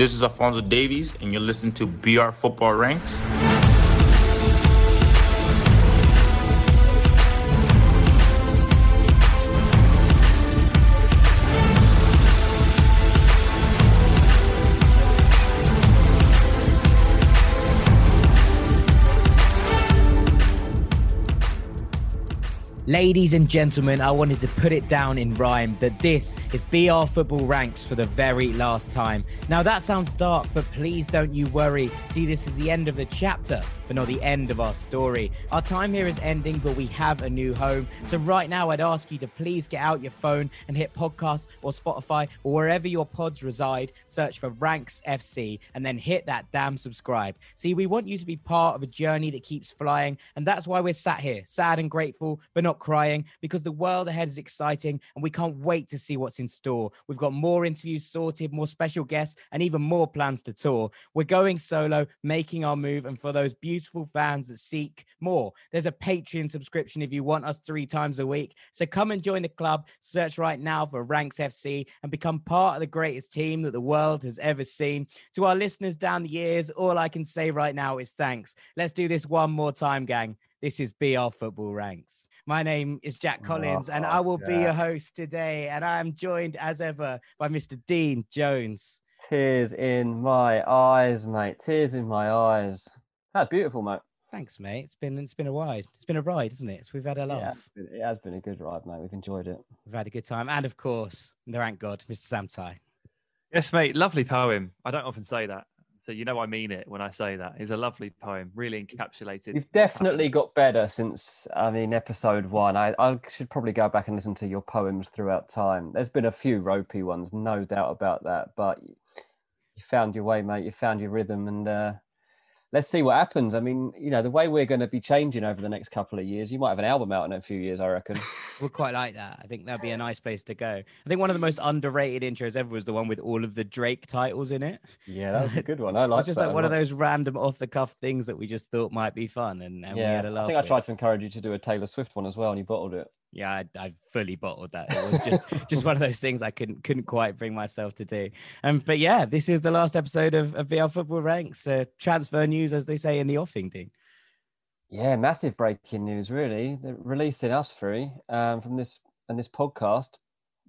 This is Alphonso Davies, and you're listening to BR Football Ranks. Ladies and gentlemen, I wanted to put it down in rhyme that this is BR Football Ranks for the very last time. Now, that sounds dark, but please don't you worry. See, this is the end of the chapter, but not the end of our story. Our time here is ending, but we have a new home. So, right now, I'd ask you to please get out your phone and hit podcast or Spotify or wherever your pods reside, search for Ranks FC, and then hit that damn subscribe. See, we want you to be part of a journey that keeps flying, and that's why we're sat here, sad and grateful, but not crying because the world ahead is exciting and we can't wait to see what's in store. We've got more interviews sorted, more special guests, and even more plans to tour. We're going solo, making our move. And for those beautiful fans that seek more, there's a Patreon subscription if you want us three times a week. So come and join the club. Search right now for Ranks FC and become part of the greatest team that the world has ever seen. To our listeners down the years, all I can say right now is thanks. Let's do this one more time, gang. This is BR Football Ranks. My name is Jack Collins, oh, and I will yeah. be your host today. And I am joined as ever by Mr. Dean Jones. Tears in my eyes, mate. Tears in my eyes. That's beautiful, mate. Thanks, mate. It's been it's been a ride. It's been a ride, isn't it? We've had a laugh. Yeah, it has been a good ride, mate. We've enjoyed it. We've had a good time, and of course, the rank god, Mr. Sam Tighe. Yes, mate. Lovely poem. I don't often say that. So you know I mean it when I say that. It's a lovely poem, really encapsulated. You've definitely got better since I mean episode one. I, I should probably go back and listen to your poems throughout time. There's been a few ropey ones, no doubt about that. But you found your way, mate. You found your rhythm, and uh, let's see what happens. I mean, you know, the way we're going to be changing over the next couple of years, you might have an album out in a few years, I reckon. we'll quite like that. I think that'd be a nice place to go. I think one of the most underrated intros ever was the one with all of the Drake titles in it. Yeah, that was a good one. I like. It's just like one of those random off the cuff things that we just thought might be fun, and, and yeah, we had a laugh. I think I tried to encourage you to do a Taylor Swift one as well, and you bottled it yeah, I, I, fully bottled that. It was just just one of those things I couldn't couldn't quite bring myself to do. Um, but yeah, this is the last episode of, of BR Football Ranks. Uh, transfer news, as they say in the offing, thing. Yeah, massive breaking news, really. They're releasing us free um, from this and this podcast.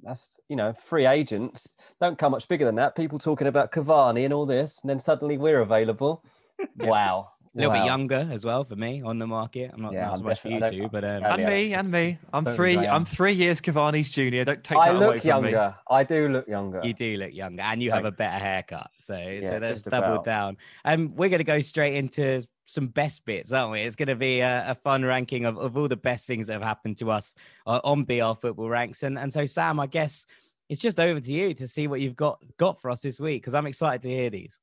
That's you know, free agents don't come much bigger than that. People talking about Cavani and all this, and then suddenly we're available. wow. A little bit younger as well for me on the market. I'm not, yeah, not so much for you two, but um, and me and me. I'm three. I'm three years Cavani's junior. Don't take that I look younger. Me. I do look younger. You do look younger, and you have a better haircut. So yeah, so that's doubled down. And um, we're going to go straight into some best bits, aren't we? It's going to be a, a, fun ranking of, of all the best things that have happened to us uh, on BR Football Ranks. And and so Sam, I guess it's just over to you to see what you've got got for us this week because I'm excited to hear these.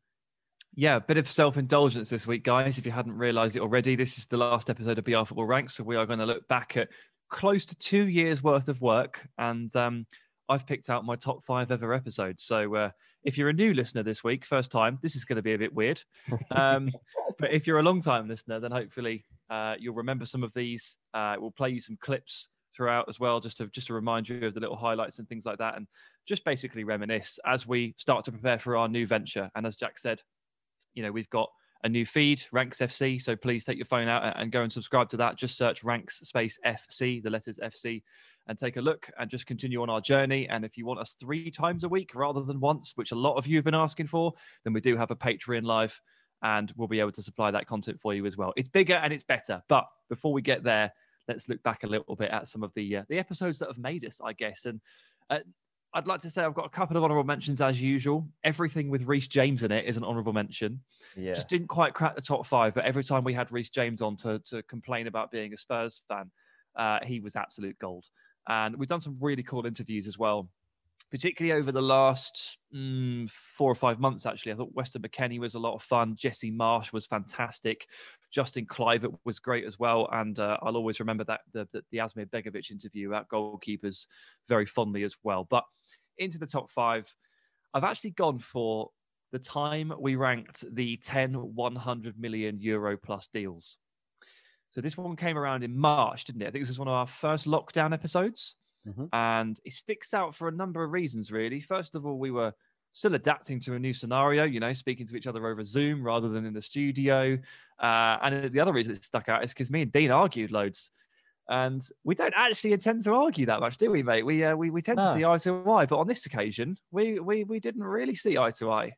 Yeah, a bit of self indulgence this week, guys. If you hadn't realised it already, this is the last episode of BR Football Ranks. So we are going to look back at close to two years worth of work. And um, I've picked out my top five ever episodes. So uh, if you're a new listener this week, first time, this is going to be a bit weird. Um, but if you're a long time listener, then hopefully uh, you'll remember some of these. Uh, we'll play you some clips throughout as well, just to just to remind you of the little highlights and things like that, and just basically reminisce as we start to prepare for our new venture. And as Jack said, you know, we've got a new feed, Ranks FC. So please take your phone out and go and subscribe to that. Just search Ranks Space FC, the letters FC, and take a look and just continue on our journey. And if you want us three times a week rather than once, which a lot of you have been asking for, then we do have a Patreon live and we'll be able to supply that content for you as well. It's bigger and it's better. But before we get there, let's look back a little bit at some of the uh, the episodes that have made us, I guess. And uh, I'd like to say I've got a couple of honourable mentions as usual. Everything with Reece James in it is an honourable mention. Yeah. Just didn't quite crack the top five, but every time we had Reece James on to, to complain about being a Spurs fan, uh, he was absolute gold. And we've done some really cool interviews as well particularly over the last mm, four or five months, actually. I thought Weston McKennie was a lot of fun. Jesse Marsch was fantastic. Justin Kluivert was great as well. And uh, I'll always remember that the, the, the Asmir Begovic interview at Goalkeepers very fondly as well. But into the top five, I've actually gone for the time we ranked the 10 100 million euro plus deals. So this one came around in March, didn't it? I think this was one of our first lockdown episodes. Mm-hmm. And it sticks out for a number of reasons, really. First of all, we were still adapting to a new scenario, you know, speaking to each other over Zoom rather than in the studio. Uh, and the other reason it stuck out is because me and Dean argued loads. And we don't actually intend to argue that much, do we, mate? We uh, we, we tend no. to see eye to eye, but on this occasion, we, we we didn't really see eye to eye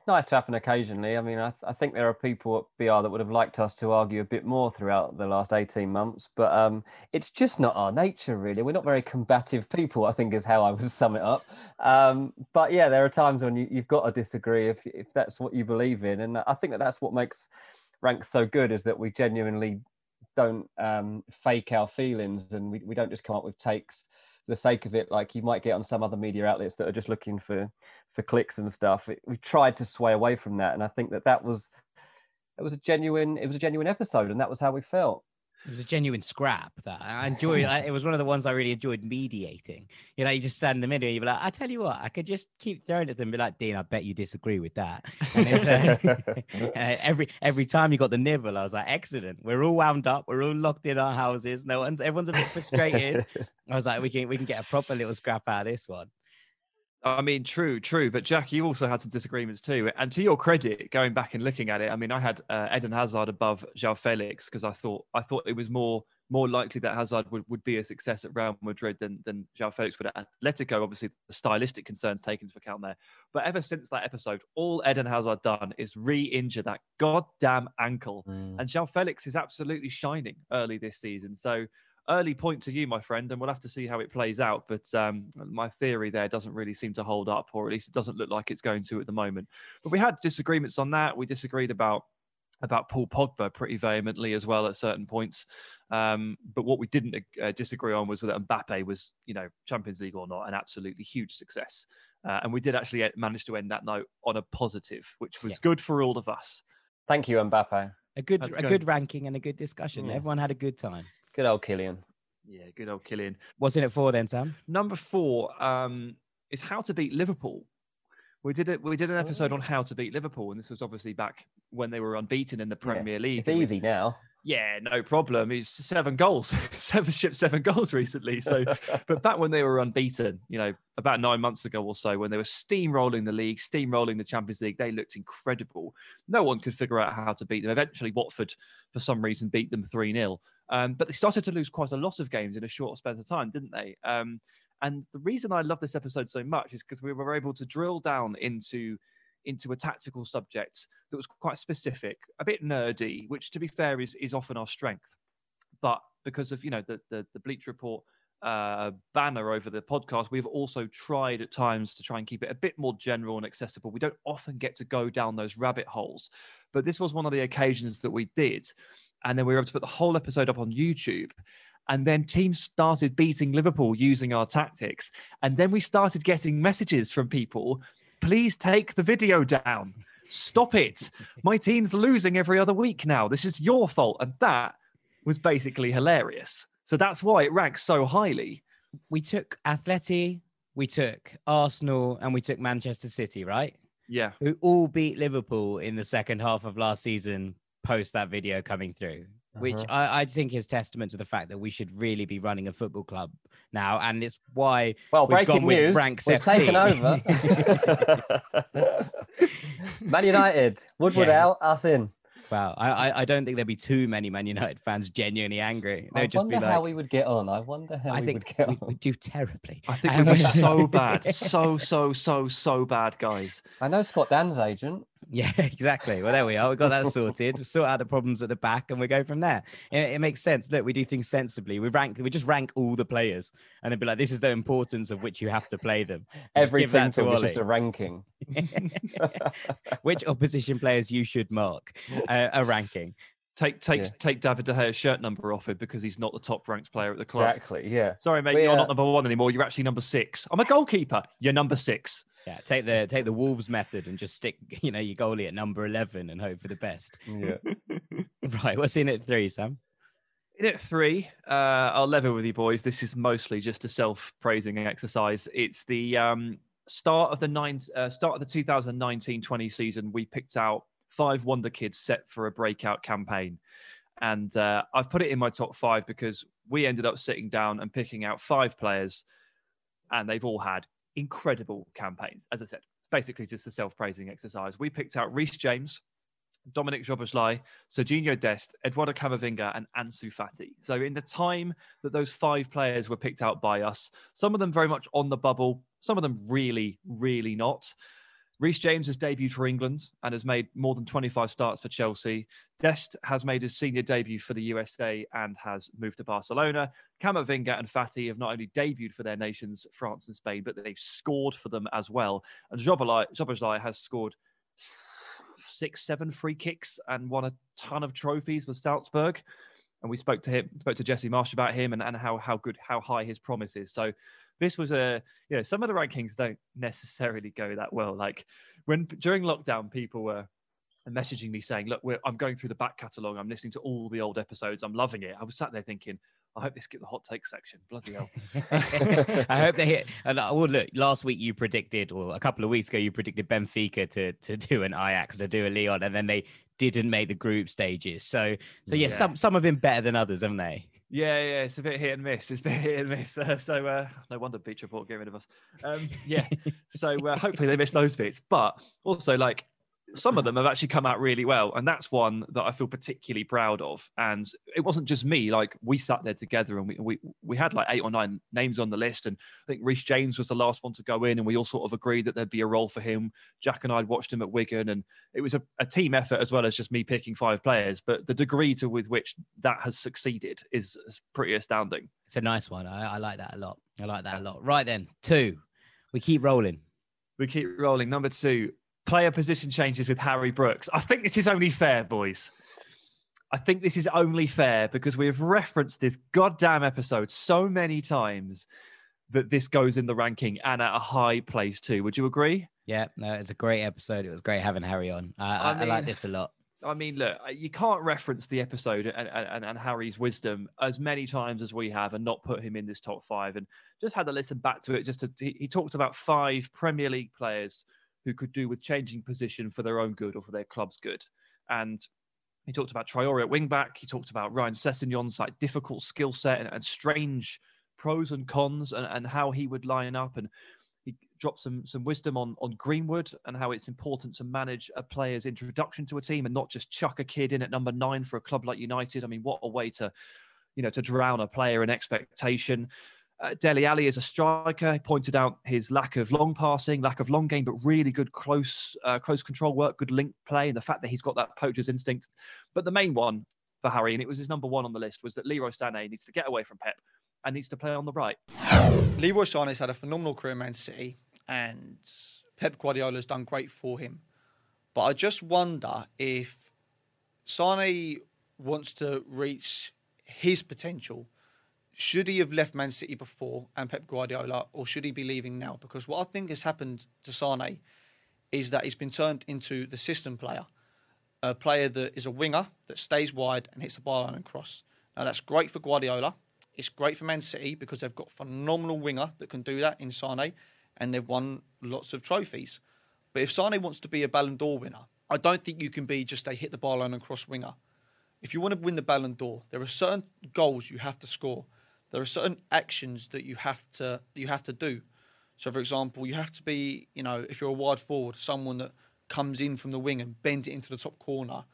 it's nice to happen occasionally. I mean, I, I, think there are people at BR that would have liked us to argue a bit more throughout the last 18 months, but um, it's just not our nature, really. We're not very combative people, I think is how I would sum it up. Um, but yeah, there are times when you, have got to disagree if, if that's what you believe in. And I think that that's what makes Ranks so good is that we genuinely don't um, fake our feelings and we, we don't just come up with takes for the sake of it, like you might get on some other media outlets that are just looking for for clicks and stuff. It, we tried to sway away from that, and I think that that was it was a genuine it was a genuine episode, and that was how we felt. It was a genuine scrap that I enjoyed. it was one of the ones I really enjoyed mediating. You know, you just stand in the middle and you'd be like, I tell you what, I could just keep throwing at them and be like, Dean, I bet you disagree with that. And uh, every every time you got the nibble, I was like, excellent. We're all wound up. We're all locked in our houses. No one's everyone's a bit frustrated. I was like, we can we can get a proper little scrap out of this one. I mean, true, true. But Jack, you also had some disagreements too. And to your credit, going back and looking at it, I mean, I had uh, Eden Hazard above João Felix because I thought I thought it was more more likely that Hazard would, would be a success at Real Madrid than than João Felix would at Atletico. Obviously, the stylistic concerns taken into account there. But ever since that episode, all Eden Hazard done is re-injure that goddamn ankle, mm. and João Felix is absolutely shining early this season. So early point to you, my friend, and we'll have to see how it plays out. But um, my theory there doesn't really seem to hold up, or at least it doesn't look like it's going to at the moment. But we had disagreements on that. We disagreed about about Paul Pogba pretty vehemently as well at certain points. Um, but what we didn't uh, disagree on was that Mbappe was, you know, Champions League or not, an absolutely huge success. Uh, and we did actually manage to end that note on a positive, which was yeah. good for all of us. Thank you, Mbappe. A good, That's a good. good ranking and a good discussion. Yeah. Everyone had a good time. Good old Kylian. Yeah, good old Kylian. What's in it for then, Sam? Number four um, is how to beat Liverpool. We did it. We did an episode on how to beat Liverpool, and this was obviously back when they were unbeaten in the Premier yeah, League. It's easy we, now. Yeah, no problem. He's seven goals, seven shipped seven goals recently. So, but back when they were unbeaten, you know, about nine months ago or so, when they were steamrolling the league, steamrolling the Champions League, they looked incredible. No one could figure out how to beat them. Eventually, Watford, for some reason, beat them three 0 um, but they started to lose quite a lot of games in a short span of time, didn't they? Um, and the reason I love this episode so much is because we were able to drill down into into a tactical subject that was quite specific, a bit nerdy, which to be fair is is often our strength. But because of you know the the, the Bleacher Report uh, banner over the podcast, we've also tried at times to try and keep it a bit more general and accessible. We don't often get to go down those rabbit holes, but this was one of the occasions that we did and then we were able to put the whole episode up on YouTube. And then teams started beating Liverpool using our tactics. And then we started getting messages from people please take the video down. Stop it. My team's losing every other week now. This is your fault. And that was basically hilarious. So that's why it ranks so highly. We took Atleti, we took Arsenal, and we took Manchester City, right? Yeah. Who all beat Liverpool in the second half of last season post that video coming through, uh-huh. which I, I, think is testament to the fact that we should really be running a football club now, and it's why well, we've gone news, with Ranks we've FC. taken over. Man United, Woodward yeah. out, us in. Wow, I, I don't think there'd be too many Man United fans genuinely angry. They'd I just be like, how we would get on. I wonder how I we think would get we, on. We do terribly. I think we were so bad, so so so so bad, guys. I know Scott Dann's agent. Yeah, exactly. Well, there we are. We got that sorted. sort out the problems at the back, and we go from there. It, it, makes sense. Look, we do things sensibly. We rank. We just rank all the players, and then be like, "This is the importance of which you have to play them." Everything is just a ranking. which opposition players you should mark uh, a ranking. Take take yeah. take David De Gea's shirt number off it because he's not the top ranked player at the club. Exactly. Yeah. Sorry, mate. We, you're uh... not number one anymore. You're actually number six. I'm a goalkeeper. You're number six. Yeah, take the take the Wolves method and just stick, you know, your goalie at number eleven and hope for the best. Yeah. right. What's in it three, Sam? In at three, uh, I'll level with you boys. This is mostly just a self-praising exercise. It's the um, start of the nine, uh, start of the 2019-20 season. We picked out five wonder kids set for a breakout campaign, and uh, I've put it in my top five because we ended up sitting down and picking out five players, and they've all had incredible campaigns. As I said, basically just a self-praising exercise. We picked out Reece James, Dominic Szoboszlai, Serginho Dest, Eduardo Camavinga, and Ansu Fati. So, in the time that those five players were picked out by us, some of them very much on the bubble, some of them really, really not. Reece James has debuted for England and has made more than 25 starts for Chelsea. Dest has made his senior debut for the USA and has moved to Barcelona. Camavinga and Fati have not only debuted for their nations, France and Spain, but they've scored for them as well. And Szoboszlai has scored six, seven free kicks and won a ton of trophies with Salzburg. And we spoke to him, spoke to Jesse Marsch about him and, and how how good, how high his promise is. So this was a you know some of the rankings don't necessarily go that well. Like when during lockdown, people were messaging me saying, "Look, I'm going through the back catalogue. I'm listening to all the old episodes. I'm loving it." I was sat there thinking, I hope they skip the hot take section. Bloody hell. I hope they hit. And uh, well, look, last week you predicted, or a couple of weeks ago, you predicted Benfica to to do an Ajax, to do a Lyon, and then they didn't make the group stages. So, so yeah, yeah. some some have been better than others, haven't they? Yeah, yeah, it's a bit hit and miss. It's a bit hit and miss. Uh, so uh, no wonder Bleacher Report get rid of us. Um, yeah, so uh, hopefully they miss those bits. But also, like some of mm. them have actually come out really well and that's one that i feel particularly proud of. And it wasn't just me like we sat there together and we we, we had like eight or nine names on the list and i think reece james was the last one to go in and we all sort of agreed that there'd be a role for him. Jack and i had watched him at wigan and it was a, a team effort as well as just me picking five players but the degree to with which that has succeeded is, is pretty astounding. It's a nice one. I, I like that a lot. I like that a lot. Right then two. We keep rolling. We keep rolling. Number two player position changes with Harry Brooks. I think this is only fair, boys. I think this is only fair because we have referenced this goddamn episode so many times that this goes in the ranking and at a high place too. Would you agree? Yeah, no, it's a great episode. It was great having Harry on. I, I, mean, I like this a lot. I mean, look, you can't reference the episode and, and, and, Harry's wisdom as many times as we have and not put him in this top five. And just had to listen back to it. Just to, he, he talked about five Premier League players who could do with changing position for their own good or for their club's good. And he talked about Traore at wingback. He talked about Ryan Sessegnon's like difficult skill set and, and, strange pros and cons and, and how he would line up. And he dropped some some wisdom on on Greenwood and how it's important to manage a player's introduction to a team and not just chuck a kid in at number nine for a club like United. I mean, what a way to you know to drown a player in expectation. Uh, Dele Alli is a striker. He pointed out his lack of long passing, lack of long game, but really good close uh, close control work, good link play, and the fact that he's got that poacher's instinct. But the main one for Harry, and it was his number one on the list, was that Leroy Sané needs to get away from Pep and needs to play on the right. Leroy Sané's had a phenomenal career in Man City, and Pep Guardiola's done great for him. But I just wonder if Sané wants to reach his potential – should he have left Man City before and Pep Guardiola, or should he be leaving now? Because what I think has happened to Sane is that he's been turned into the system player, a player that is a winger that stays wide and hits the byline and cross. Now that's great for Guardiola. It's great for Man City because they've got phenomenal winger that can do that in Sane, and they've won lots of trophies. But if Sane wants to be a Ballon d'Or winner, I don't think you can be just a hit the byline and cross winger. If you want to win the Ballon d'Or, there are certain goals you have to score there are certain actions that you have to you have to do. So, for example, you have to be, you know, if you're a wide forward, someone that comes in from the wing and bends it into the top corner.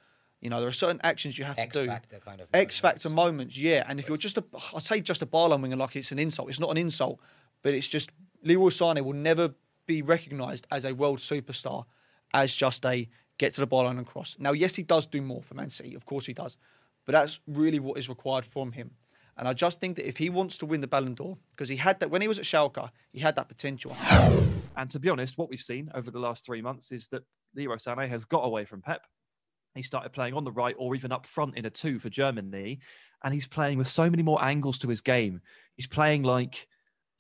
You know, there are certain actions you have X to do. X factor kind of X factor moments, yeah. And if you're just a, I say just a byline winger like it's an insult. It's not an insult, but it's just Leroy Sané will never be recognised as a world superstar as just a get to the byline and cross. Now, yes, he does do more for Man City. Of course, he does. But that's really what is required from him. And I just think that if he wants to win the Ballon d'Or, because he had that when he was at Schalke, he had that potential. And to be honest, what we've seen over the last three months is that Leroy Sané has got away from Pep. He started playing on the right or even up front in a two for Germany, and he's playing with so many more angles to his game. He's playing like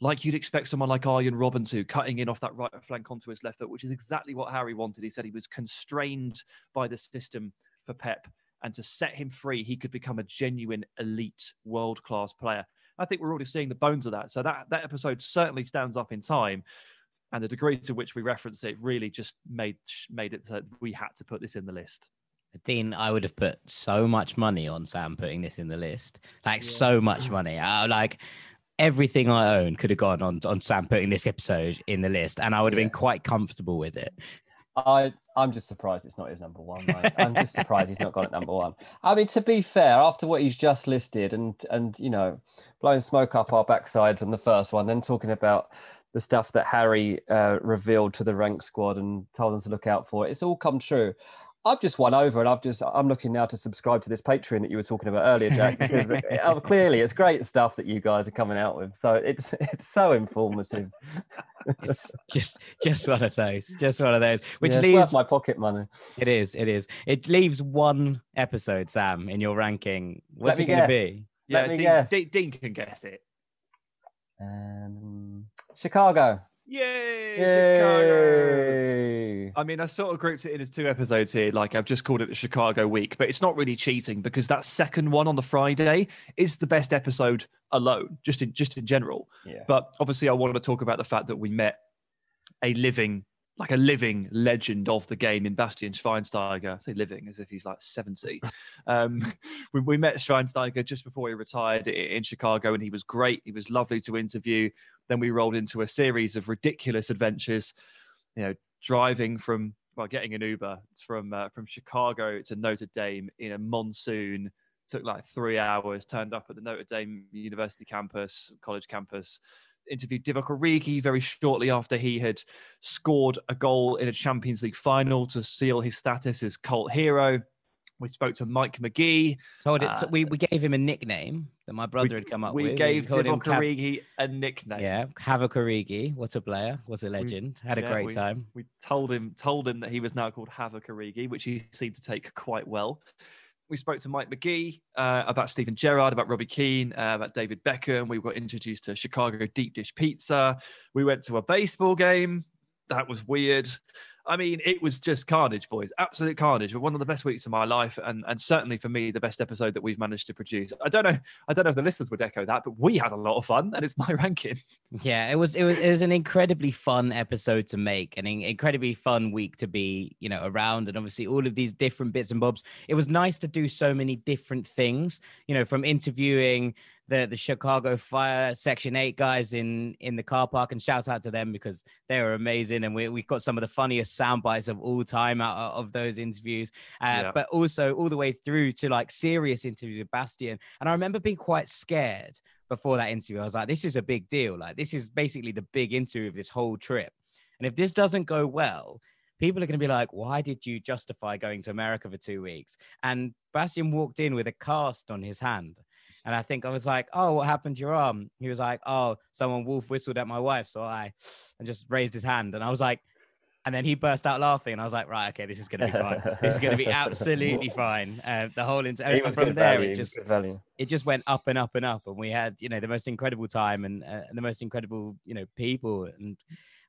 like you'd expect someone like Arjen Robben to, cutting in off that right flank onto his left foot, which is exactly what Harry wanted. He said he was constrained by the system for Pep and to set him free, he could become a genuine elite world class player. I think we're already seeing the bones of that. So that that episode certainly stands up in time, and the degree to which we reference it really just made made it that we had to put this in the list. Dean, I would have put so much money on Sam putting this in the list, like yeah. so much money. I, like, everything I own could have gone on on Sam putting this episode in the list, and I would have been quite comfortable with it. I I'm just surprised it's not his number one. Mate. I'm just surprised he's not got it number one. I mean, to be fair, after what he's just listed and and you know, blowing smoke up our backsides on the first one, then talking about the stuff that Harry uh, revealed to the rank squad and told them to look out for, it's all come true. I've just won over, and I've just I'm looking now to subscribe to this Patreon that you were talking about earlier, Jack, because uh, clearly it's great stuff that you guys are coming out with. So it's it's so informative. It's just just one of those, just one of those, which Yeah, leaves my pocket money. it is, it is, it leaves one episode, Sam, in your ranking. What's it going to be? Yeah, Let me Dean. Dean, Dean can guess it. Um, Chicago. Yay, Chicago! I mean, I sort of grouped it in as two episodes here. Like I've just called it the Chicago week, but it's not really cheating because that second one on the Friday is the best episode alone, just in just in general. Yeah. But obviously, I want to talk about the fact that we met a living, like a living legend of the game in Bastian Schweinsteiger. I say living as if he's like 70. um, we, we met Schweinsteiger just before he retired in Chicago, and he was great. He was lovely to interview. Then we rolled into a series of ridiculous adventures, you know, driving from well, getting an Uber from uh, from Chicago to Notre Dame in a monsoon took like three hours. Turned up at the Notre Dame University campus, college campus. Interviewed Divock Origi very shortly after he had scored a goal in a Champions League final to seal his status as cult hero. We spoke to Mike Magee. Told it. Uh, we, we gave him a nickname that my brother had come up we with. gave called him Divock Cap- Origi a nickname. Yeah, Havoc Origi. What a player! What a legend! Had a yeah, great we- time. We told him told him that he was now called Havoc Origi, which he seemed to take quite well. We spoke to Mike Magee uh, about Steven Gerrard, about Robbie Keane, uh, about David Beckham. We got introduced to Chicago deep dish pizza. We went to a baseball game. That was weird. I mean, it was just carnage, boys. Absolute carnage. But one of the best weeks of my life, and and certainly for me, the best episode that we've managed to produce. I don't know. I don't know if the listeners would echo that, but we had a lot of fun, and it's my ranking. Yeah, it was it was it was an incredibly fun episode to make, an incredibly fun week to be, you know, around, and obviously all of these different bits and bobs. It was nice to do so many different things, you know, from interviewing the the Chicago Fire Section Eight guys in in the car park, and shouts out to them because they were amazing, and we we've got some of the funniest sound bites of all time out of of those interviews, uh, Yeah. but also all the way through to like serious interviews with Bastian, and I remember being quite scared before that interview. I was like, this is a big deal. Like, this is basically the big interview of this whole trip. And if this doesn't go well, people are going to be like, why did you justify going to America for two weeks? And Bastian walked in with a cast on his hand. And I think I was like, oh, what happened to your arm? He was like, oh, someone wolf whistled at my wife. So I, and just raised his hand. And I was like, and then he burst out laughing. And I was like, right, okay, this is going to be fine. This is going to be absolutely fine. Uh, the whole, inter- from there, value, it just, it just went up and up and up and we had you know the most incredible time and, uh, and the most incredible you know people and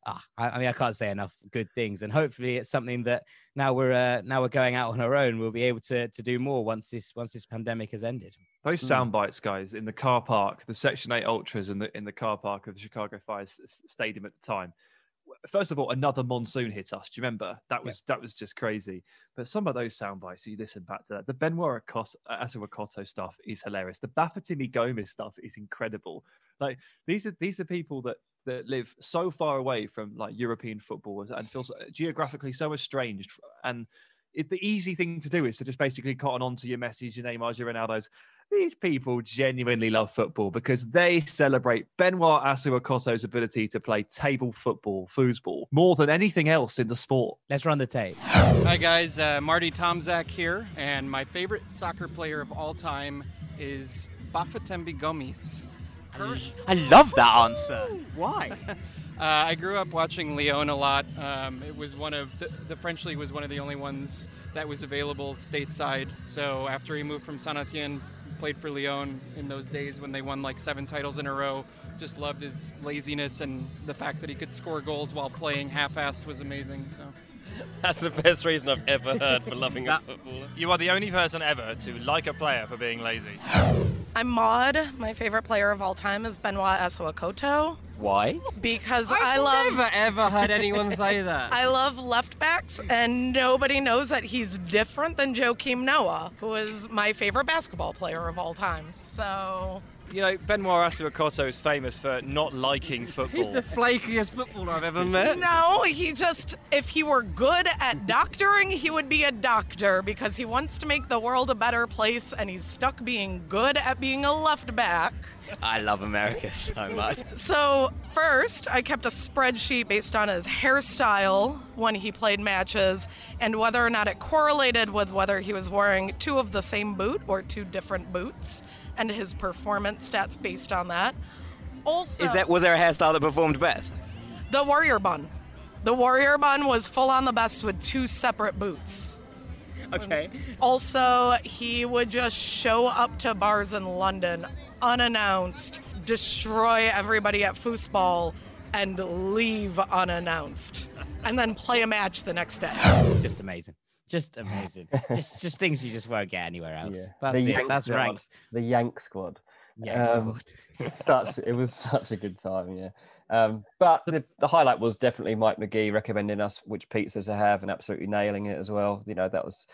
ah, I, I mean i can't say enough good things and hopefully it's something that now we're uh, now we're going out on our own we'll be able to to do more once this once this pandemic has ended Those Mm. sound bites, guys, in the car park, the Section 8 Ultras in the in the car park of the Chicago Fire S- Stadium at the time. First of all, another monsoon hit us. Do you remember? That was that was just crazy. But some of those sound bites, you listen back to that. The Benoit Acos- Assou-Ekotto stuff is hilarious. The Bafétimbi Gomis stuff is incredible. Like these are these are people that that live so far away from like European football and feel so, geographically so estranged. And it, the easy thing to do is to just basically cotton on to your message, your Neymar, your Ronaldo's. These people genuinely love football because they celebrate Benoit Assou-Ekotto's ability to play table football, foosball, more than anything else in the sport. let's run the tape Hi guys, uh, Marty Tomzak here, and my favorite soccer player of all time is Bafétimbi Gomis. I love that answer. Why? Uh, I grew up watching Lyon a lot. Um, it was one of the, the French league was one of the only ones that was available stateside. So after he moved from Saint Etienne, played for Lyon in those days when they won like seven titles in a row. Just loved his laziness and the fact that he could score goals while playing half-assed was amazing. So. That's the best reason I've ever heard for loving a That- footballer. You are the only person ever to like a player for being lazy. I'm Maud. My favorite player of all time is Benoit Assou-Ekotto Why? because I love I've never ever heard anyone say that. I love left backs, and nobody knows that he's different than Joakim Noah, who is my favorite basketball player of all time. So you know, Benoit Assou-Ekotto is famous for not liking football. He's the flakiest footballer I've ever met. No, he just, if he were good at doctoring, he would be a doctor because he wants to make the world a better place and he's stuck being good at being a left back. I love America so much. So, first, I kept a spreadsheet based on his hairstyle when he played matches and whether or not it correlated with whether he was wearing two of the same boot or two different boots and his performance stats based on that. Also, Is that was there a hairstyle that performed best? the warrior bun. The warrior bun was full on the best with two separate boots. Okay. Also, he would just show up to bars in London unannounced, destroy everybody at foosball, and leave unannounced, and then play a match the next day. Just amazing. Just amazing. just just things you just won't get anywhere else. Yeah. That's The it. Yank That's squad. ranks. The Yank squad. Yank Um, squad. such it was such a good time, yeah. Um, but the, the highlight was definitely Mike Magee recommending us which pizzas to have and absolutely nailing it as well. You know, that was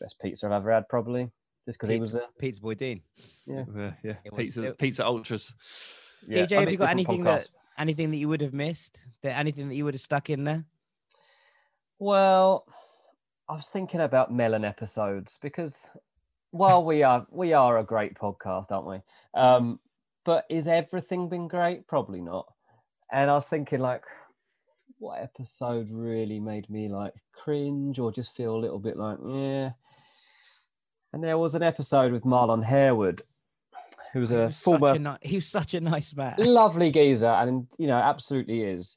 best pizza I've ever had, probably, just because he was Pizza, there. Pizza Boy Dean. Yeah, Yeah, yeah. It was- Pizza, it- pizza ultras. yeah. DJ, have you got anything podcasts. that anything that you would have missed? That anything that you would have stuck in there? Well, I was thinking about melon episodes because while we are we are a great podcast, aren't we? Um, but is everything been great? Probably not. And I was thinking like, what episode really made me like cringe or just feel a little bit like yeah. And there was an episode with Marlon Harewood, who was He a was former a ni- he was such a nice man. lovely geezer, and you know, absolutely is.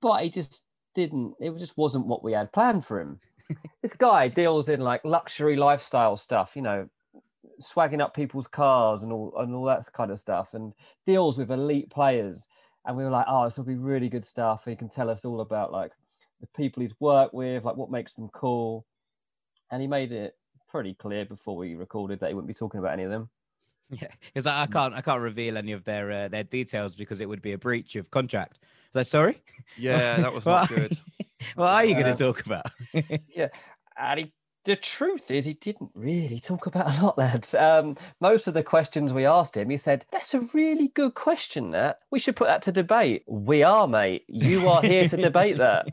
But he just didn't. It just wasn't what we had planned for him. this guy deals in like luxury lifestyle stuff, you know, swagging up people's cars and all and all that kind of stuff, and deals with elite players. And we were like, oh, this will be really good stuff. He can tell us all about like the people he's worked with, like what makes them cool. And he made it pretty clear before we recorded that he wouldn't be talking about any of them. Yeah, because I, I can't I can't reveal any of their uh, their details because it would be a breach of contract. So sorry. Yeah, that was not good. what are you going to talk about? yeah, he, the truth is, he didn't really talk about a lot, lads. Um, most of the questions we asked him, he said, "That's a really good question. That we should put that to debate." We are, mate. You are here to debate that.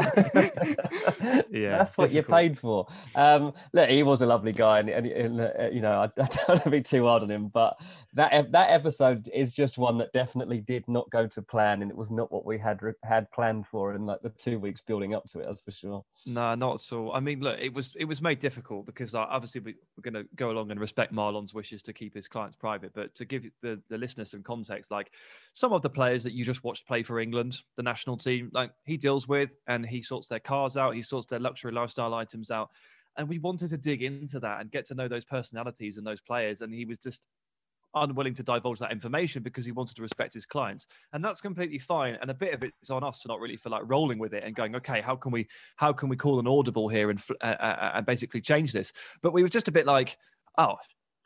Yeah, that's what you're paid for. Um, look, he was a lovely guy, and, and, and uh, you know, I, I don't want to be too hard on him, but that that episode is just one that definitely did not go to plan, and it was not what we had had planned for in like the two weeks building up to it. That's for sure. No, not at all. I mean, look, it was it was made difficult because uh, obviously we, we're going to go along and respect Marlon's wishes to keep his clients private, but to give the the listeners some context, like some of the players that you just watched play for England, the national team, like he deals with and he sorts their cars out, he sorts their luxury lifestyle items out, and we wanted to dig into that and get to know those personalities and those players, and he was just unwilling to divulge that information because he wanted to respect his clients. And that's completely fine. And a bit of it's on us to not really feel like rolling with it and going okay how can we how can we call an audible here and uh, uh, and basically change this? But we were just a bit like oh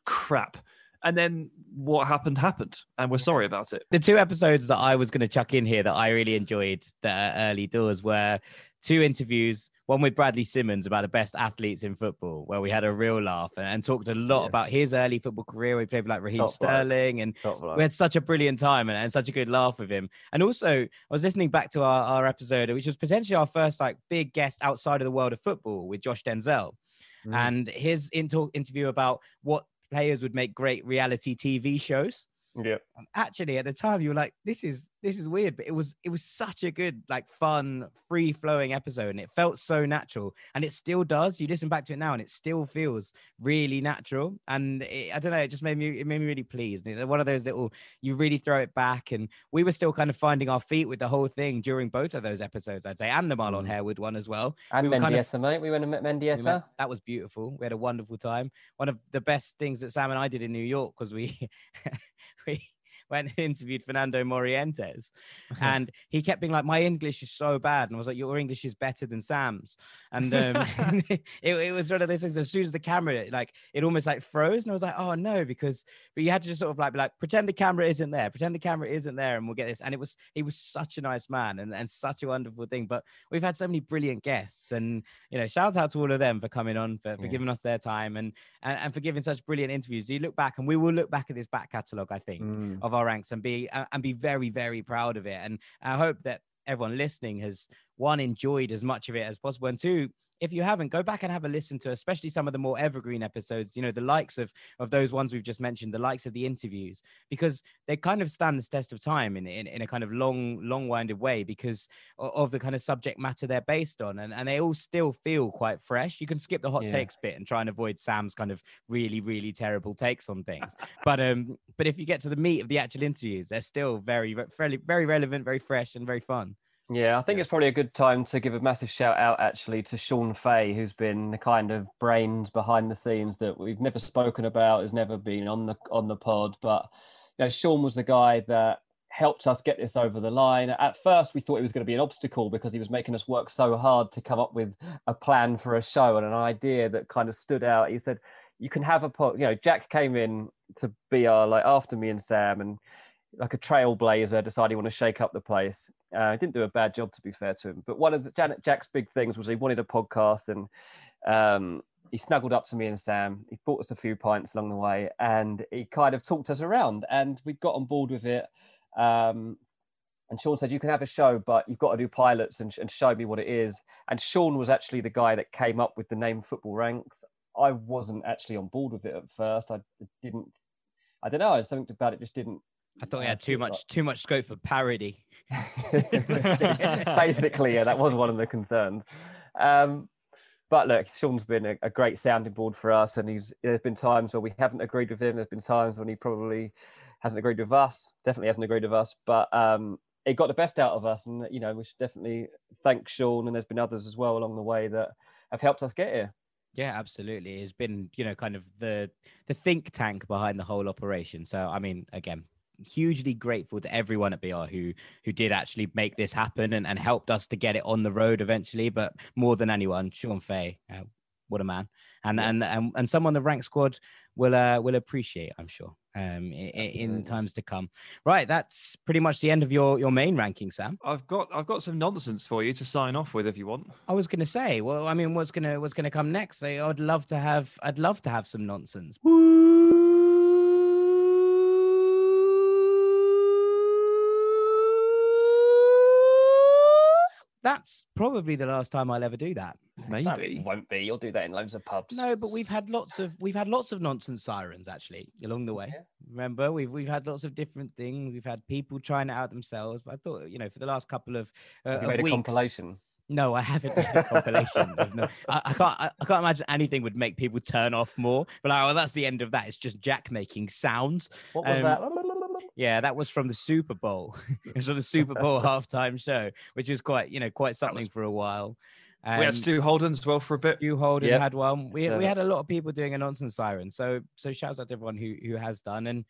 crap and then what happened happened and we're sorry about it the two episodes that I was going to chuck in here that I really enjoyed that are early doors were two interviews. One with Bradley Simmonds about the best athletes in football, where we had a real laugh and, and talked a lot Yeah. about his early football career. We played with like Raheem Top. Sterling, and Top we had such a brilliant time and, and such a good laugh with him. And also, I was listening back to our, our episode, which was potentially our first like big guest outside of the world of football with Josh Denzel Mm. and his inter- interview about what players would make great reality TV shows. Yeah. And actually, at the time, you were like, "This is this is weird," but it was it was such a good, like, fun, free flowing episode, and it felt so natural, and it still does. You listen back to it now, and it still feels really natural, and it, I don't know, it just made me it made me really pleased. One of those little you really throw it back, and we were still kind of finding our feet with the whole thing during both of those episodes, I'd say, and the Marlon Mm. Harewood one as well. And we were kind of- mate. We went to met We Mendieta. that was beautiful. We had a wonderful time. One of the best things that Sam and I did in New York because we we went and interviewed Fernando Morientes, and he kept being like, "My English is so bad," and I was like, "Your English is better than Sam's." And um, it, it was one of those things. As soon as the camera, like, it almost like froze, and I was like, "Oh no!" Because but you had to just sort of like be like, pretend the camera isn't there, pretend the camera isn't there, and we'll get this. And it was he was such a nice man and, and such a wonderful thing. But we've had so many brilliant guests, and you know, shout out to all of them for coming on, for, for Yeah. giving us their time, and, and and for giving such brilliant interviews. You look back, and we will look back at this back catalogue, I think, Mm. of our ranks, and be uh, and be very very proud of it. And I hope that everyone listening has one enjoyed as much of it as possible, and two. If you haven't, go back and have a listen to, especially some of the more evergreen episodes. You know, the likes of of those ones we've just mentioned, the likes of the interviews, because they kind of stand the test of time in, in, in a kind of long, long winded way because o- of the kind of subject matter they're based on. And, and they all still feel quite fresh. You can skip the hot Yeah. takes bit and try and avoid Sam's kind of really, really terrible takes on things. but um, but if you get to the meat of the actual interviews, they're still very, ve- very, very relevant, very fresh, and very fun. Yeah, I think it's probably a good time to give a massive shout out actually to Sean Fay, who's been the kind of brains behind the scenes that we've never spoken about, has never been on the on the pod. But you know, Sean was the guy that helped us get this over the line. At first, we thought it was going to be an obstacle because he was making us work so hard to come up with a plan for a show and an idea that kind of stood out. He said, "You can have a pod." You know, Jack came in to be our like after me and Sam and like a trailblazer, decided he wanted to shake up the place. Uh, he didn't do a bad job, to be fair to him. But one of the, Jack's big things was he wanted a podcast, and um, he snuggled up to me and Sam. He bought us a few pints along the way, and he kind of talked us around, and we got on board with it. Um, and Sean said, "You can have a show, but you've got to do pilots and, and show me what it is." And Sean was actually the guy that came up with the name Football Ranks. I wasn't actually on board with it at first. I didn't. I don't know. Something about it just didn't I thought he had too much, too much scope for parody. Basically, yeah, that was one of the concerns. Um, but look, Sean's been a, a great sounding board for us, and he's there's been times where we haven't agreed with him. There's been times when he probably hasn't agreed with us. Definitely hasn't agreed with us, but um, it got the best out of us, and you know we should definitely thank Sean. And there's been others as well along the way that have helped us get here. Yeah, absolutely. It's been, you know, kind of the the think tank behind the whole operation. So, I mean, again, hugely grateful to everyone at BR who who did actually make this happen and, and helped us to get it on the road eventually. But more than anyone, Sean Fay, uh, what a man, and Yeah. and and and someone the rank squad will uh, will appreciate, I'm sure, um, in, in times to come. Right, that's pretty much the end of your your main ranking, Sam. I've got I've got some nonsense for you to sign off with if you want. I was gonna say, well, I mean, what's gonna what's gonna come next? I, I'd love to have, I'd love to have some nonsense. That's probably the last time I'll ever do that. No, it Maybe. won't be. You'll do that in loads of pubs. No, but we've had lots of we've had lots of nonsense sirens actually along the way. Yeah. Remember, we've we've had lots of different things. We've had people trying it out themselves. But I thought, you know, for the last couple of, uh, Have you of made a weeks, compilation. No, I haven't made a compilation. of no, I, I can't. I, I can't imagine anything would make people turn off more. But like, oh, that's the end of that. It's just Jack making sounds. What was Um, that? Yeah, that was from the Super Bowl. it was from the Super Bowl halftime show, which is quite, you know, quite something was- for a while. we had Um, Stu Holden as well for a bit. you Holden Yep. had one. We we had a lot of people doing a nonsense siren. So so shouts out to everyone who who has done. And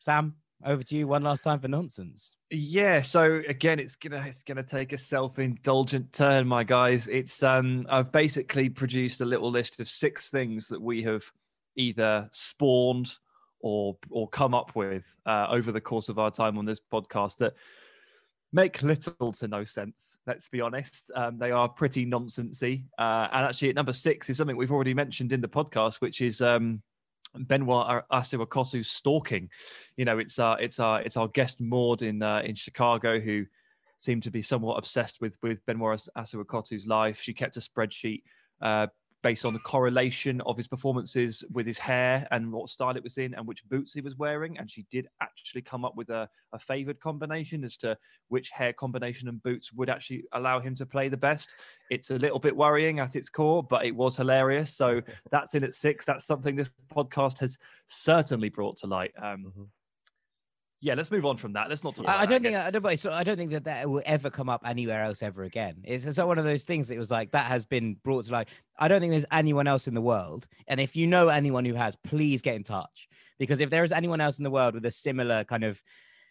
Sam, over to you one last time for nonsense. Yeah, so again, it's gonna it's gonna take a self-indulgent turn, my guys. It's um, I've basically produced a little list of six things that we have either spawned or or come up with uh, over the course of our time on this podcast that make little to no sense. Let's be honest. Um, they are pretty nonsensy. Uh, and actually, at number six is something we've already mentioned in the podcast, which is um, Benoit Assou-Ekotto's stalking. You know, it's our it's our it's our guest Maud in uh, in Chicago who seemed to be somewhat obsessed with with Benoit Assou-Ekotto's life. She kept a spreadsheet uh, based on the correlation of his performances with his hair and what style it was in and which boots he was wearing. And she did actually come up with a, a favored combination as to which hair combination and boots would actually allow him to play the best. It's a little bit worrying at its core, but it was hilarious. So that's in at six. That's something this podcast has certainly brought to light. Um, Mhm. Yeah, let's move on from that. Let's not talk. I, I about don't think. I don't, I don't think that that will ever come up anywhere else ever again. It's, it's one of those things that it was like that has been brought to light. I don't think there's anyone else in the world, and if you know anyone who has, please get in touch because if there is anyone else in the world with a similar kind of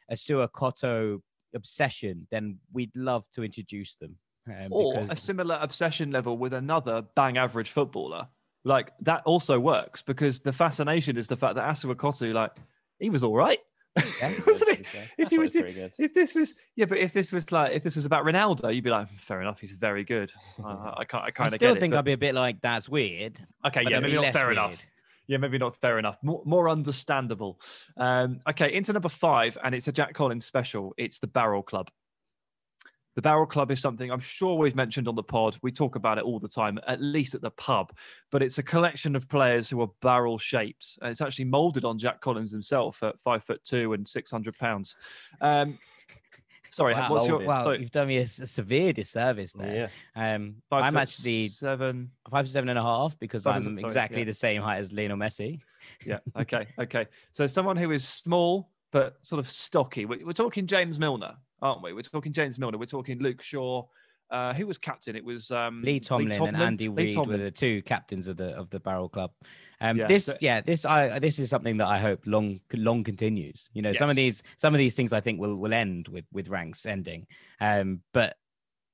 a Koto obsession, then we'd love to introduce them. Um, or a similar obsession level with another bang average footballer. Like that also works because the fascination is the fact that Assou-Ekotto, like, he was all right. Wasn't it? If you were to, if this was yeah, but if this was like if this was about Ronaldo, you'd be like, fair enough, he's very good. Uh, I can't, I kind of still get think it. I'd be a bit like that's weird. okay, yeah, maybe not fair weird. enough. Yeah, maybe not fair enough. More, more understandable. Um, okay, into number five, and it's a Jack Collins special. It's the Barrel Club. The Barrel Club is something I'm sure we've mentioned on the pod. We talk about it all the time, at least at the pub. But it's a collection of players who are barrel shaped. And It's actually molded on Jack Collins himself at five foot two and six hundred pounds. Um, sorry, wow, what's your? wow, sorry, you've done me a severe disservice there. Um, five I'm foot actually seven. five to seven and a half because Five I'm sorry, exactly yeah. the same height as Lionel Messi. Yeah. Okay. Okay. So someone who is small but sort of stocky. We're, we're talking James Milner, aren't we? We're talking James Milner. We're talking Luke Shaw. Uh, who was captain? It was um, Lee Tomlin, and Andy Lee Reid were the two captains of the of the Barrel Club. Um, Yeah, this, so- yeah, this, I this is something that I hope long long continues. You know, some of these some of these things I think will will end with with ranks ending. Um, but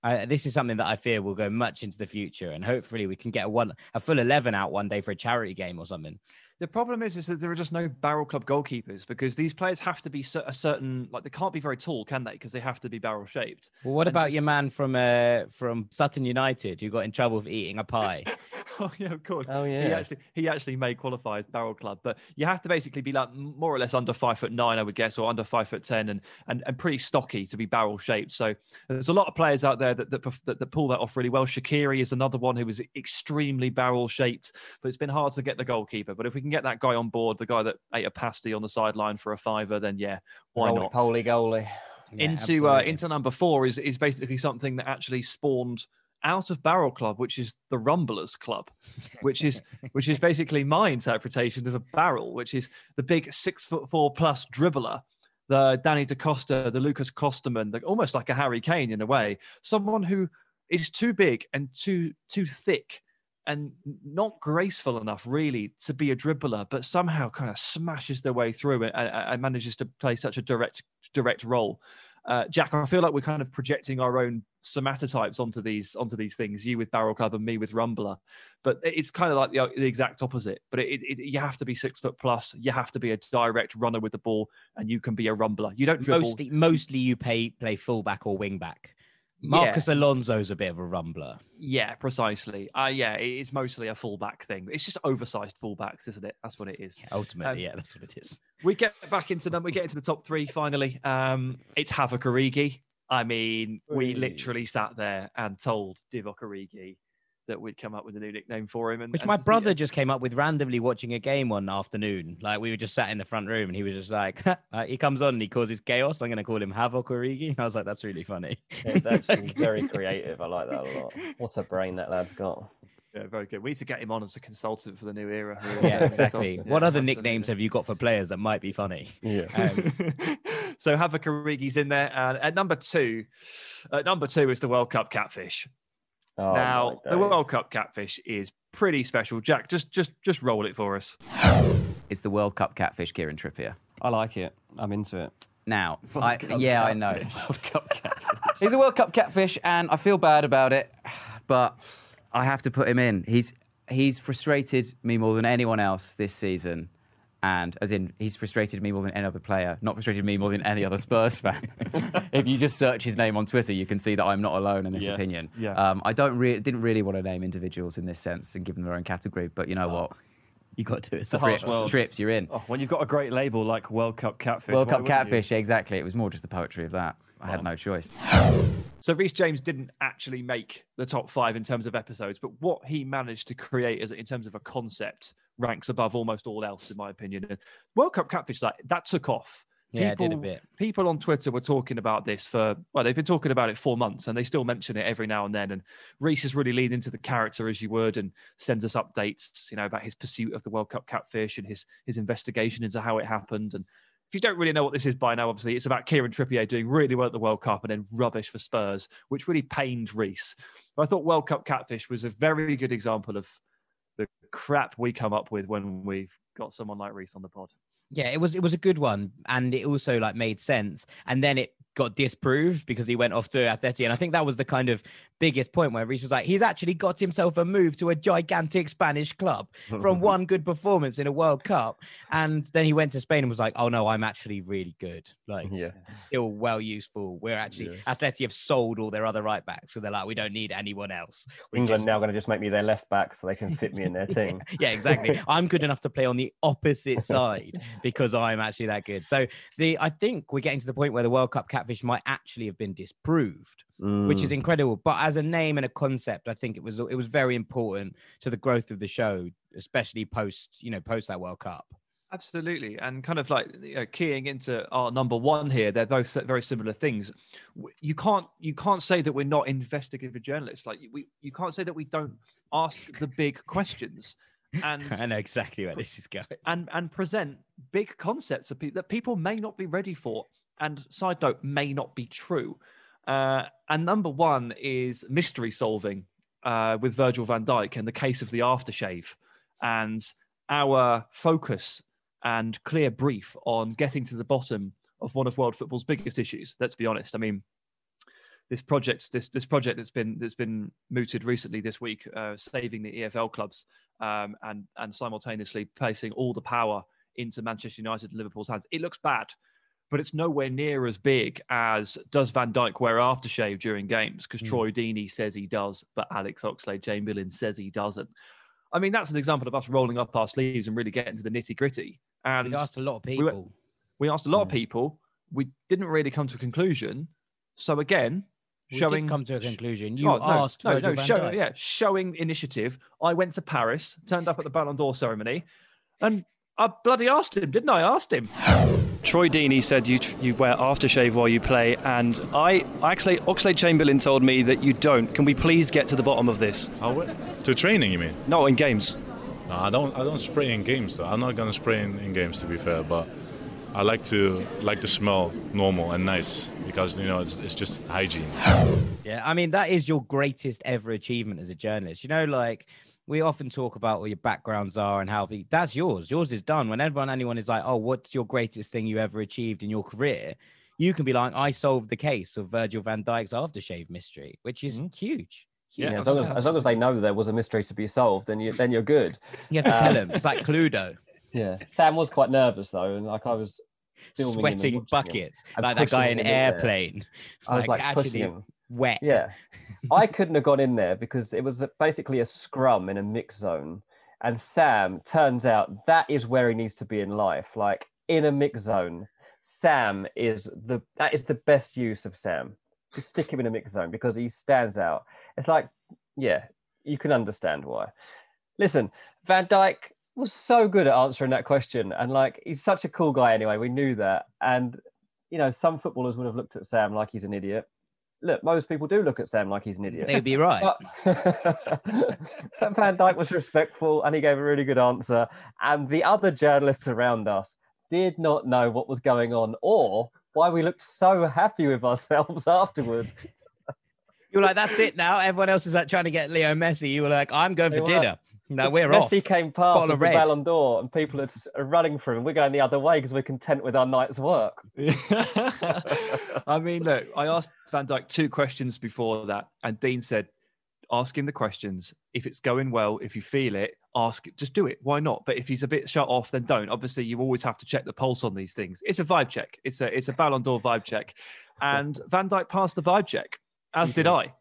I, this is something that I fear will go much into the future, and hopefully we can get a one a full eleven out one day for a charity game or something. The problem is, is that there are just no barrel club goalkeepers because these players have to be a certain like they can't be very tall, can they? Because they have to be barrel shaped. Well, what And about just- your man from uh from Sutton United who got in trouble for eating a pie? oh yeah, of course. Oh yeah. He actually he actually may qualify as barrel club, but you have to basically be like more or less under five foot nine, I would guess, or under five foot ten, and and, and pretty stocky to be barrel shaped. So there's a lot of players out there that that, that that pull that off really well. Shaqiri is another one who was extremely barrel shaped, but it's been hard to get the goalkeeper. But if we can get that guy on board, the guy that ate a pasty on the sideline for a fiver, then yeah, why Roly not? Holy goalie. Yeah, into uh, into number four is is basically something that actually spawned out of Barrel Club, which is the Rumblers Club, which is which is basically my interpretation of a barrel, which is the big six foot four plus dribbler, the Danny DaCosta, the Lucas Klostermann, the, almost like a Harry Kane in a way, someone who is too big and too too thick and not graceful enough really to be a dribbler, but somehow kind of smashes their way through and, and manages to play such a direct direct role. Uh, Jack, I feel like we're kind of projecting our own somatotypes onto these onto these things. You with Barrel Club and me with Rumbler, but it's kind of like the, the exact opposite. But it, it, you have to be six foot plus. You have to be a direct runner with the ball, and you can be a rumbler. You don't dribble. mostly mostly you pay play fullback or wing back. Yeah. Marcos Alonso's a bit of a rumbler. Yeah, precisely. Uh, yeah, it's mostly a fullback thing. It's just oversized fullbacks, isn't it? That's what it is. Ultimately, Um, yeah, that's what it is. We get back into them. We get into the top three finally. Um, it's Havoc Origi. I mean, we literally sat there and told Divock Origi that we'd come up with a new nickname for him. And, Which and my brother just came up with randomly watching a game one afternoon. Like we were just sat in the front room, and he was just like, uh, "He comes on and he causes chaos. I'm going to call him Havoc Origi." And I was like, "That's really funny." It's actually very creative. I like that a lot. What a brain that lad's got. Yeah, very good. We need to get him on as a consultant for the new era. yeah, exactly. what other absolutely. nicknames have you got for players that might be funny? Yeah. Um, so Havoc Origi's in there, and at number two, at number two is the World Cup catfish. Oh, now my the. World Cup catfish is pretty special. Jack, just just just roll it for us. It's the World Cup catfish, Kieran Trippier. I like it. I'm into it. Now, I, Cup yeah, I know. World Cup catfish. He's a World Cup catfish, and I feel bad about it, but I have to put him in. He's he's frustrated me more than anyone else this season, and as in he's frustrated me more than any other player, not frustrated me more than any other Spurs fan. if you just search his name on Twitter, you can see that I'm not alone in this Yeah, opinion. yeah. Um, I don't really didn't really want to name individuals in this sense and give them their own category, but you know what? You got to do it. It's the Trips, harsh world. trips, you're in. Oh, when you've got a great label like World Cup Catfish. World why Cup wouldn't you? catfish, exactly. It was more just the poetry of that. I had no choice. So Reece James didn't actually make the top five in terms of episodes, but what he managed to create as in terms of a concept ranks above almost all else, in my opinion. And World Cup catfish, like that took off. Yeah, it did a bit. People on Twitter were talking about this for well, they've been talking about it for months, and they still mention it every now and then. And Reese is really leaned into the character as you would, and sends us updates, you know, about his pursuit of the World Cup catfish and his his investigation into how it happened. And if you don't really know what this is by now, obviously it's about Kieran Trippier doing really well at the World Cup and then rubbish for Spurs, which really pained Reese. But I thought World Cup catfish was a very good example of the crap we come up with when we've got someone like Reese on the pod. Yeah, it was it was a good one, and it also like made sense. And then it got disproved because he went off to Atleti, and I think that was the kind of biggest point where Reese was like, he's actually got himself a move to a gigantic Spanish club from one good performance in a World Cup, and then he went to Spain and was like, oh no, I'm actually really good, like Yeah. still well useful. We're actually Atleti have sold all their other right backs, so they're like, we don't need anyone else. We England just- now going to just make me their left back so they can fit me in their team. yeah, exactly. I'm good enough to play on the opposite side because I'm actually that good. So the I think we're getting to the point where the World Cup catfish might actually have been disproved, which is Mm. incredible. But as a name and a concept, I think it was it was very important to the growth of the show, especially post you know post that World Cup. Absolutely, and kind of like you know, keying into our number one here, they're both very similar things. You can't you can't say that we're not investigative journalists. Like we you can't say that we don't ask the big questions and I know exactly where this is going. and and present big concepts of people that people may not be ready for, and side note may not be true. Uh, and number one is mystery solving uh, with Virgil van Dijk and the case of the aftershave, and our focus and clear brief on getting to the bottom of one of world football's biggest issues. Let's be honest. I mean, this project, this this project that's been that's been mooted recently this week, uh, saving the EFL clubs um, and and simultaneously placing all the power into Manchester United and Liverpool's hands. It looks bad, but it's nowhere near as big as does Van Dijk wear aftershave during games? Because hmm. Troy Deeney says he does, but Alex Oxlade Chamberlain says he doesn't. I mean, that's an example of us rolling up our sleeves and really getting to the nitty gritty. And We asked a lot of we people. went- we asked a lot of hmm. people. We didn't really come to a conclusion. So again, We showing come to a conclusion. You Oh, no, asked no, Virgil no, show- yeah, showing initiative. I went to Paris, turned up at the Ballon d'Or ceremony, and I bloody asked him, didn't I? I asked him. Troy Deeney said you you wear aftershave while you play, and I actually Oxlade Chamberlain told me that you don't. Can we please get to the bottom of this? Oh, to training, you mean? No, in games. No, I don't. I don't spray in games though. I'm not gonna spray in, in games to be fair, but I like to like the smell normal and nice because you know it's it's just hygiene. Yeah, I mean that is your greatest ever achievement as a journalist. You know, like we often talk about what your backgrounds are and how that's yours. Yours is done. Whenever anyone is like, "Oh, what's your greatest thing you ever achieved in your career?" You can be like, "I solved the case of Virgil Van Dijk's aftershave mystery," which is huge. Yeah, Huge. as, long as, as long as they know there was a mystery to be solved, then you then you're good. You have to Um, tell them. It's like Cluedo. Yeah, Sam was quite nervous though, and like I was filming him and Sweating watching him buckets, like that guy in. Airplane. I was like, pushing actually him. wet. Yeah, I couldn't have gone in there because it was basically a scrum in a mix zone, and Sam turns out that is where he needs to be in life, like in a mix zone. Sam is the that is the best use of Sam. Just stick him in a mix zone because he stands out. It's like, yeah, you can understand why. Listen, Van Dijk was so good at answering that question, and like he's such a cool guy anyway. We knew that, and you know, some footballers would have looked at Sam like he's an idiot. Look, most people do look at Sam like he's an idiot. They'd be right. But, Van Dijk was respectful and he gave a really good answer. And the other journalists around us did not know what was going on or why we looked so happy with ourselves afterwards. You're like, "That's it now." Everyone else is like trying to get Leo Messi. You were like, "I'm going They for were. dinner." No, we're off. Messi came past the. Ballon d'Or and people are, are running for him. We're going the other way because we're content with our night's work. I mean, look, I asked Van Dijk two questions before that, and Dean said, ask him the questions. If it's going well, if you feel it, ask it. Just do it. Why not? But if he's a bit shut off, then don't. Obviously, you always have to check the pulse on these things. It's a vibe check. It's a it's a Ballon d'Or vibe check, and Van Dijk passed the vibe check, as did I.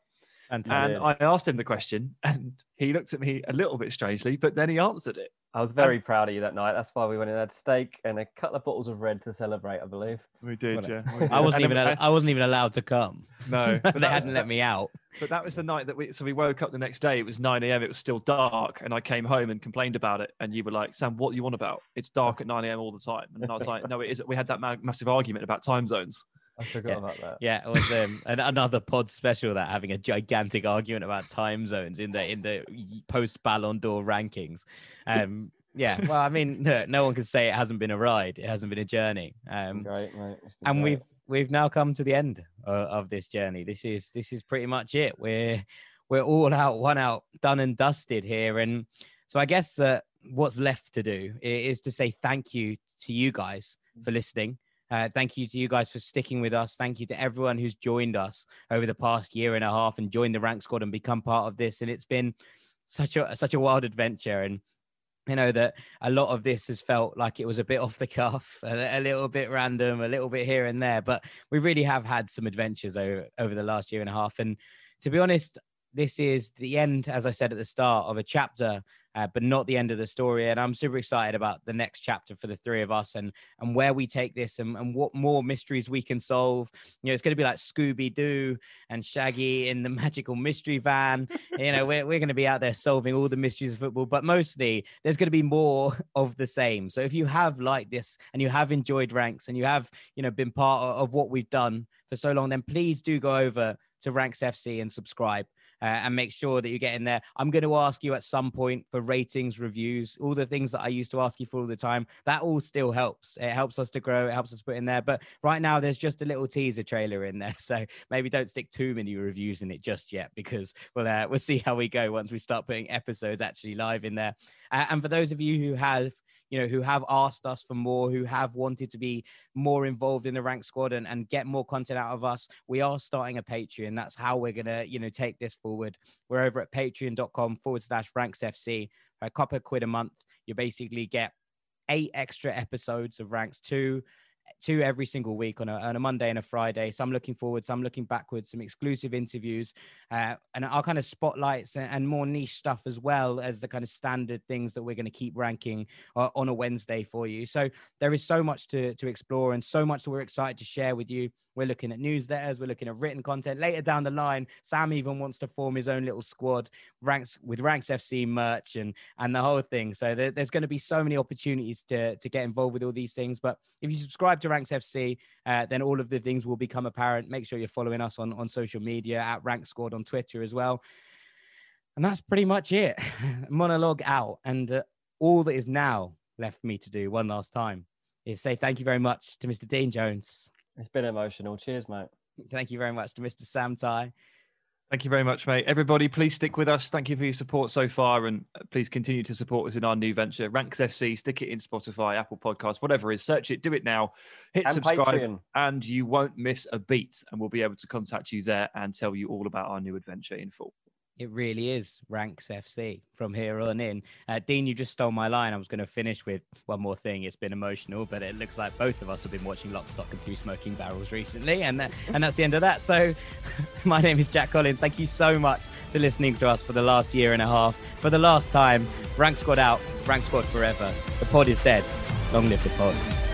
Fantastic. And I asked him the question, and he looked at me a little bit strangely, but then he answered it. I was very proud of you that night. That's why we went and had steak and a couple of bottles of red to celebrate, I believe. We did, Well, yeah. I wasn't even. Al- I wasn't even allowed to come. No, but but they hadn't let me out. But that was the night that we. So we woke up the next day. It was nine a.m. It was still dark, and I came home and complained about it. And you were like, "Sam, what do you want about? It's dark at nine a.m. all the time." And I was like, "No, it isn't." We had that ma- massive argument about time zones. I forgot Yeah. about that. Yeah, it was um, an, another pod special that having a gigantic argument about time zones in the in the post Ballon d'Or rankings. Um, Yeah, well, I mean, no, no one can say it hasn't been a ride. It hasn't been a journey. Um, Great, mate. And great. we've we've now come to the end of, of this journey. This is this is pretty much it. We're we're all out, one out, done and dusted here. And so I guess uh, what's left to do is to say thank you to you guys for listening. Uh, thank you to you guys for sticking with us. Thank you to everyone who's joined us over the past year and a half and joined the rank squad and become part of this. And it's been such a such a wild adventure. And you know that a lot of this has felt like it was a bit off the cuff, a, a little bit random, a little bit here and there. But we really have had some adventures over, over the last year and a half. And to be honest, this is the end, as I said at the start, of a chapter, uh, but not the end of the story. And I'm super excited about the next chapter for the three of us and and where we take this and, and what more mysteries we can solve. You know, it's going to be like Scooby Doo and Shaggy in the magical mystery van. you know, we're, we're going to be out there solving all the mysteries of football, but mostly there's going to be more of the same. So if you have liked this and you have enjoyed ranks and you have, you know, been part of, of what we've done for so long, then please do go over to Ranks FC and subscribe uh, and make sure that you get in there. I'm going to ask you at some point for ratings, reviews, all the things that I used to ask you for all the time. That all still helps. It helps us to grow. It helps us put in there. But right now, there's just a little teaser trailer in there, so maybe don't stick too many reviews in it just yet because we'll uh, we'll see how we go once we start putting episodes actually live in there. Uh, and for those of you who have you know, who have asked us for more, who have wanted to be more involved in the rank squad and, and get more content out of us, we are starting a Patreon. That's how we're going to, you know, take this forward. We're over at patreon.com forward slash ranks FC. A couple of quid a month. You basically get eight extra episodes of ranks two two every single week on a, on a Monday and a Friday. Some looking forward, some looking backwards, some exclusive interviews, uh, and our kind of spotlights and, and more niche stuff as well as the kind of standard things that we're going to keep ranking uh, on a Wednesday for you. So there is so much to, to explore and so much that we're excited to share with you. We're looking at newsletters, we're looking at written content. Later down the line, Sam even wants to form his own little squad, ranks with Ranks FC merch and and the whole thing. So there, there's going to be so many opportunities to to get involved with all these things. But if you subscribe to Ranks FC, uh, then all of the things will become apparent. Make sure you're following us on on social media at Rank Squad on Twitter as well. And that's pretty much it. Monologue out. And uh, all that is now left for me to do one last time is say thank you very much to Mr. Dean Jones. It's been emotional. Cheers, mate. Thank you very much to Mr. Sam Tighe. Thank you very much, mate. Everybody, please stick with us. Thank you for your support so far, and uh, please continue to support us in our new venture, Ranks FC. Stick it in Spotify, Apple Podcasts, whatever it is. Search it, do it now, hit And subscribe, Patreon. and you won't miss a beat. And we'll be able to contact you there and tell you all about our new adventure in full. It really is Ranks FC from here on in. Uh, Dean, you just stole my line. I was going to finish with one more thing. It's been emotional, but it looks like both of us have been watching Lock, Stock, and Two Smoking Barrels recently, and uh, and that's the end of that. So, my name is Jack Collins. Thank you so much to listening to us for the last year and a half. For the last time, Rank Squad out, Rank Squad forever. The pod is dead. Long live the pod.